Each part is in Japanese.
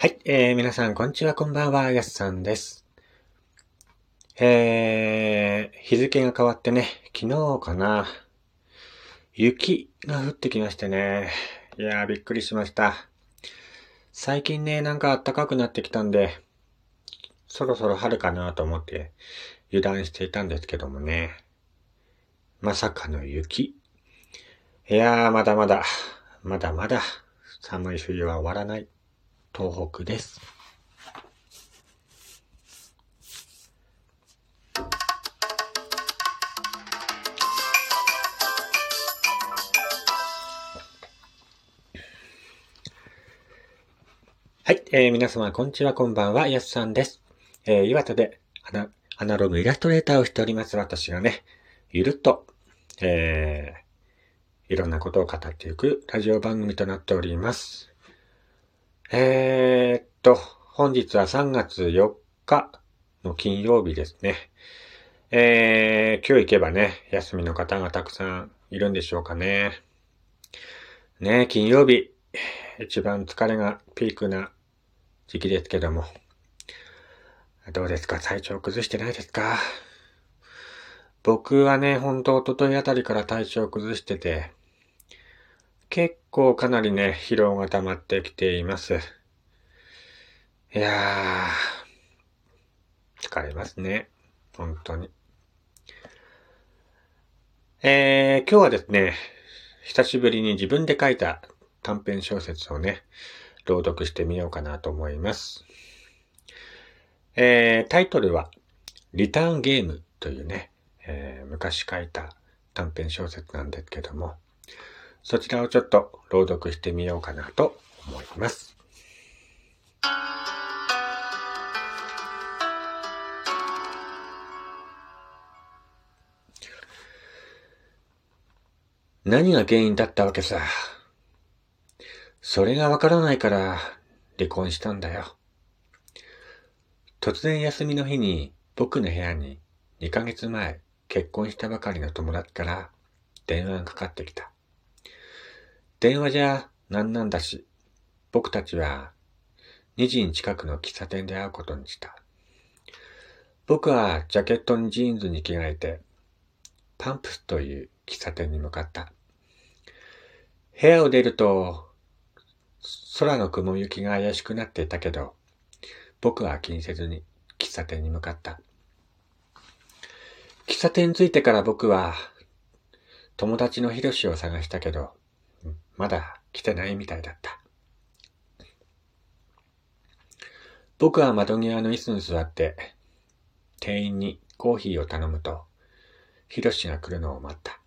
はい、えー、皆さん、こんにちは、こんばんは、やすさんです。えー、日付が変わってね、昨日かな、雪が降ってきましてね、いやー、びっくりしました。最近ね、なんか暖かくなってきたんで、そろそろ春かなと思って油断していたんですけどもね、まさかの雪。いやー、まだまだ、まだまだ、寒い冬は終わらない。東北です。はい、えー、皆様、こんにちは、こんばんは、やすさんです。えー、岩手でアナアナログイラストレーターをしております、私がね、ゆるっと、えー、いろんなことを語っていくラジオ番組となっております。えー、っと、本日は3月4日の金曜日ですね。えー、今日行けばね、休みの方がたくさんいるんでしょうかね。ね金曜日、一番疲れがピークな時期ですけども。どうですか？体調崩してないですか？僕はね、ほんと一昨日あたりから体調崩してて、結構かなりね、疲労が溜まってきています。いやー、疲れますね。本当に。えー、今日はですね、久しぶりに自分で書いた短編小説をね、朗読してみようかなと思います。えー、タイトルは、リターンゲームというね、えー、昔書いた短編小説なんですけども、そちらをちょっと朗読してみようかなと思います。何が原因だったわけさ。それがわからないから離婚したんだよ。突然休みの日に僕の部屋に2ヶ月前結婚したばかりの友達から電話がかかってきた。電話じゃなんなんだし、僕たちは2時に近くの喫茶店で会うことにした。僕はジャケットにジーンズに着替えて、パンプスという喫茶店に向かった。部屋を出ると、空の雲行きが怪しくなっていたけど、僕は気にせずに喫茶店に向かった。喫茶店に着いてから僕は友達のヒロシを探したけど、まだ来てないみたいだった。僕は窓際の椅子に座って、店員にコーヒーを頼むと、ヒロシが来るのを待った。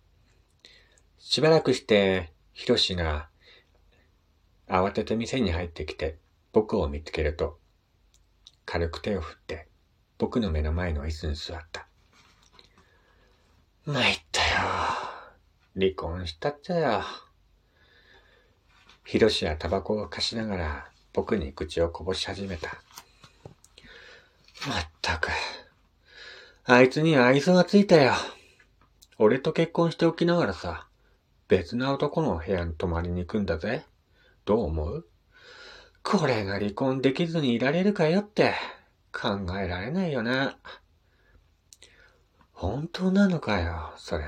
しばらくして、ヒロシが慌てて店に入ってきて僕を見つけると、軽く手を振って僕の目の前の椅子に座った。参ったよ。離婚したっちゃよ。ヒロシはタバコを貸しながら僕に口をこぼし始めた。まったく。あいつに愛想がついたよ。俺と結婚しておきながらさ、別な男の部屋に泊まりに行くんだぜ。どう思う？これが離婚できずにいられるかよって考えられないよな。本当なのかよ、それ。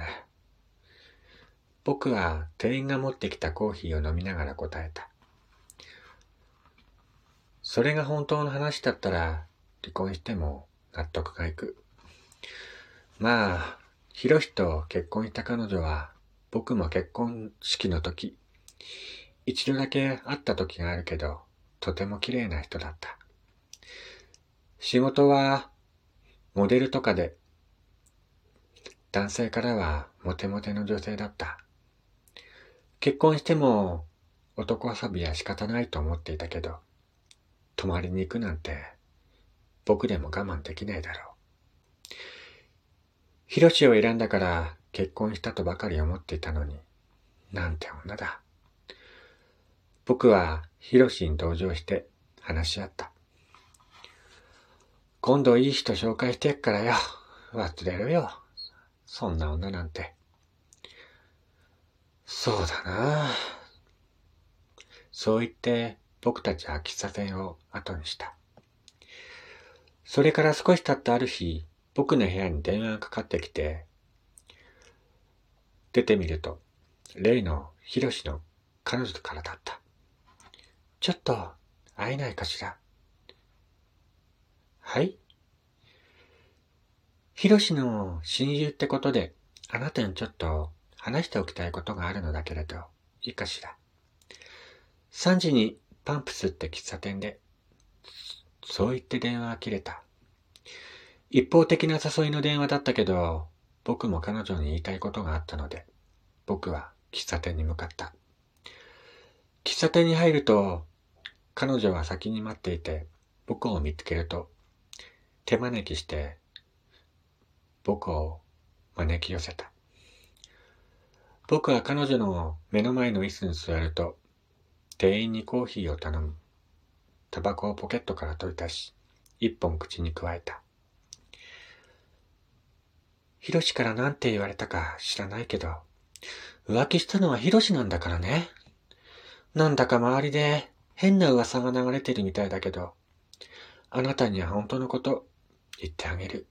僕は店員が持ってきたコーヒーを飲みながら答えた。それが本当の話だったら離婚しても納得がいく。まあ、ヒロシと結婚した彼女は僕も結婚式の時、一度だけ会った時があるけど、とても綺麗な人だった。仕事はモデルとかで、男性からはモテモテの女性だった。結婚しても男遊びは仕方ないと思っていたけど、泊まりに行くなんて僕でも我慢できないだろう。ヒロシを選んだから結婚したとばかり思っていたのに、なんて女だ。僕はヒロシに同情して話し合った。今度いい人紹介してやっからよ。忘れろよ。そんな女なんて。そうだな。そう言って僕たちは喫茶店を後にした。それから少し経ったある日、僕の部屋に電話がかかってきて、出てみると、例のヒロシの彼女からだった。ちょっと会えないかしら。はい？ヒロシの親友ってことで、あなたにちょっと話しておきたいことがあるのだけれど、いいかしら。3時にパンプスって喫茶店で、そう言って電話が切れた。一方的な誘いの電話だったけど、僕も彼女に言いたいことがあったので、僕は喫茶店に向かった。喫茶店に入ると、彼女は先に待っていて、僕を見つけると、手招きして、僕を招き寄せた。僕は彼女の目の前の椅子に座ると、店員にコーヒーを頼む。タバコをポケットから取り出し、一本口に加えた。ヒロシから何て言われたか知らないけど、浮気したのはヒロシなんだからね。なんだか周りで変な噂が流れてるみたいだけど、あなたには本当のこと言ってあげる。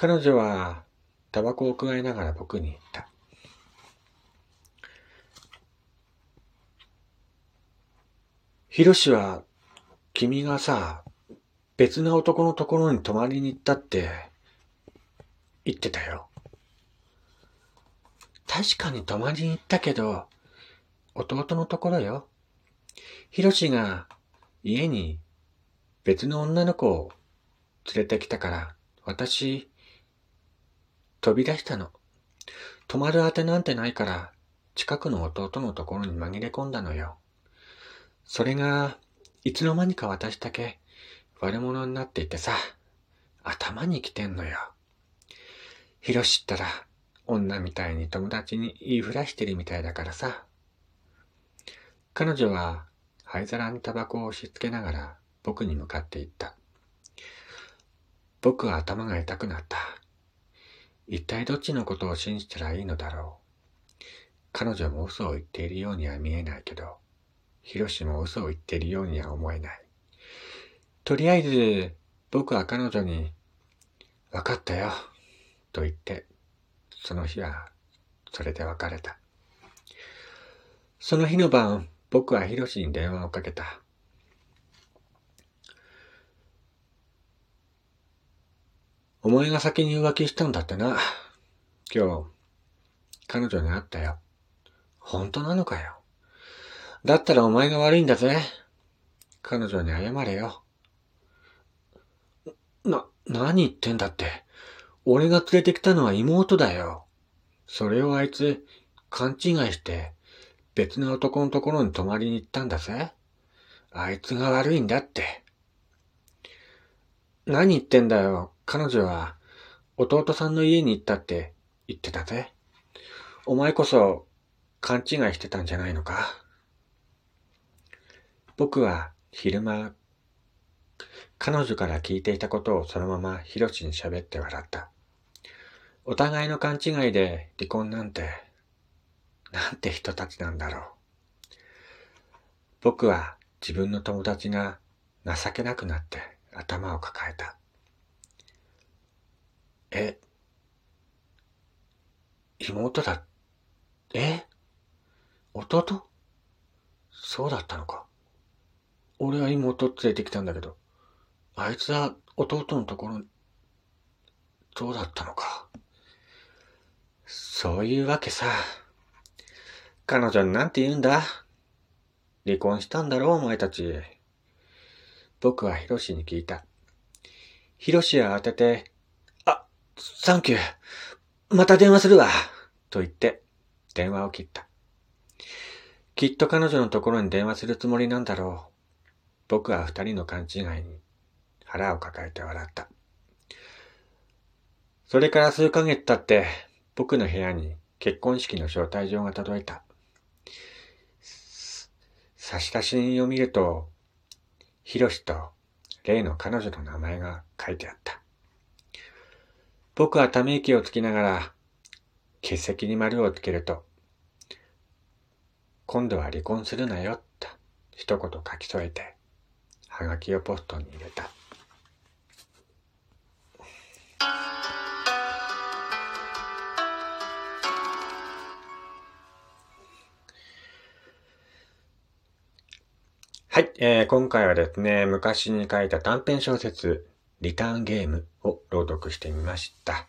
彼女はタバコを加えながら僕に言った。ヒロシは、君がさ、別な男のところに泊まりに行ったって言ってたよ。確かに泊まりに行ったけど、弟のところよ。ヒロシが家に別の女の子を連れてきたから、私、飛び出したの。泊まるあてなんてないから、近くの弟のところに紛れ込んだのよ。それが、いつの間にか私だけ悪者になっていてさ、頭に来てんのよ。ヒロシったら、女みたいに友達に言いふらしてるみたいだからさ。彼女は灰皿にタバコを押し付けながら僕に向かって言った。僕は頭が痛くなった。一体どっちのことを信じたらいいのだろう。彼女も嘘を言っているようには見えないけど、ヒロシも嘘を言っているようには思えない。とりあえず、僕は彼女に、わかったよ、と言って、その日は、それで別れた。その日の晩、僕はヒロシに電話をかけた。お前が先に浮気したんだってな。今日、彼女に会ったよ。本当なのかよ。だったらお前が悪いんだぜ。彼女に謝れよ。な、何言ってんだって。俺が連れてきたのは妹だよ。それをあいつ、勘違いして、別の男のところに泊まりに行ったんだぜ。あいつが悪いんだって。何言ってんだよ。彼女は、弟さんの家に行ったって言ってたぜ。お前こそ、勘違いしてたんじゃないのか？僕は昼間、彼女から聞いていたことをそのままヒロシに喋って笑った。お互いの勘違いで離婚なんて、なんて人たちなんだろう。僕は自分の友達が情けなくなって頭を抱えた。え、妹だ、え？弟？そうだったのか。俺は妹連れてきたんだけど、あいつは弟のところ、どうだったのか。そういうわけさ。彼女になんて言うんだ？離婚したんだろうお前たち。僕はヒロシに聞いた。ヒロシは当てて、サンキュー。また電話するわ。と言って、電話を切った。きっと彼女のところに電話するつもりなんだろう。僕は二人の勘違いに腹を抱えて笑った。それから数ヶ月経って僕の部屋に結婚式の招待状が届いた。差出人を見ると、ヒロシと例の彼女の名前が書いてあった。僕はため息をつきながら欠席に丸をつけると、今度は離婚するなよ、と一言書き添えて、はがきをポストに入れた。はい、えー、今回はですね、昔に書いた短編小説、リターンゲームを朗読してみました。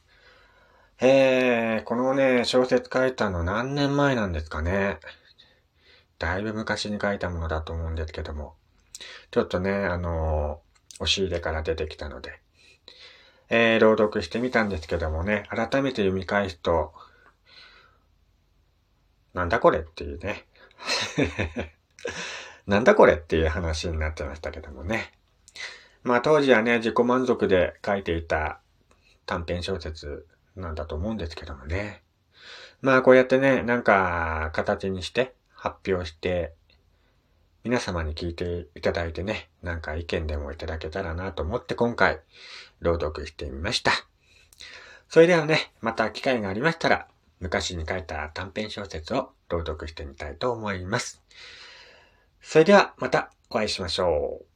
えー、このね、小説書いたの何年前なんですかね。だいぶ昔に書いたものだと思うんですけども。ちょっとね、あのー、押し入れから出てきたので、えー、朗読してみたんですけどもね、改めて読み返すと、なんだこれっていうね。なんだこれっていう話になってましたけどもね。まあ当時はね、自己満足で書いていた短編小説なんだと思うんですけどもね。まあこうやってね、なんか形にして発表して、皆様に聞いていただいてね、なんか意見でもいただけたらなと思って今回朗読してみました。それではね、また機会がありましたら、昔に書いた短編小説を朗読してみたいと思います。それではまたお会いしましょう。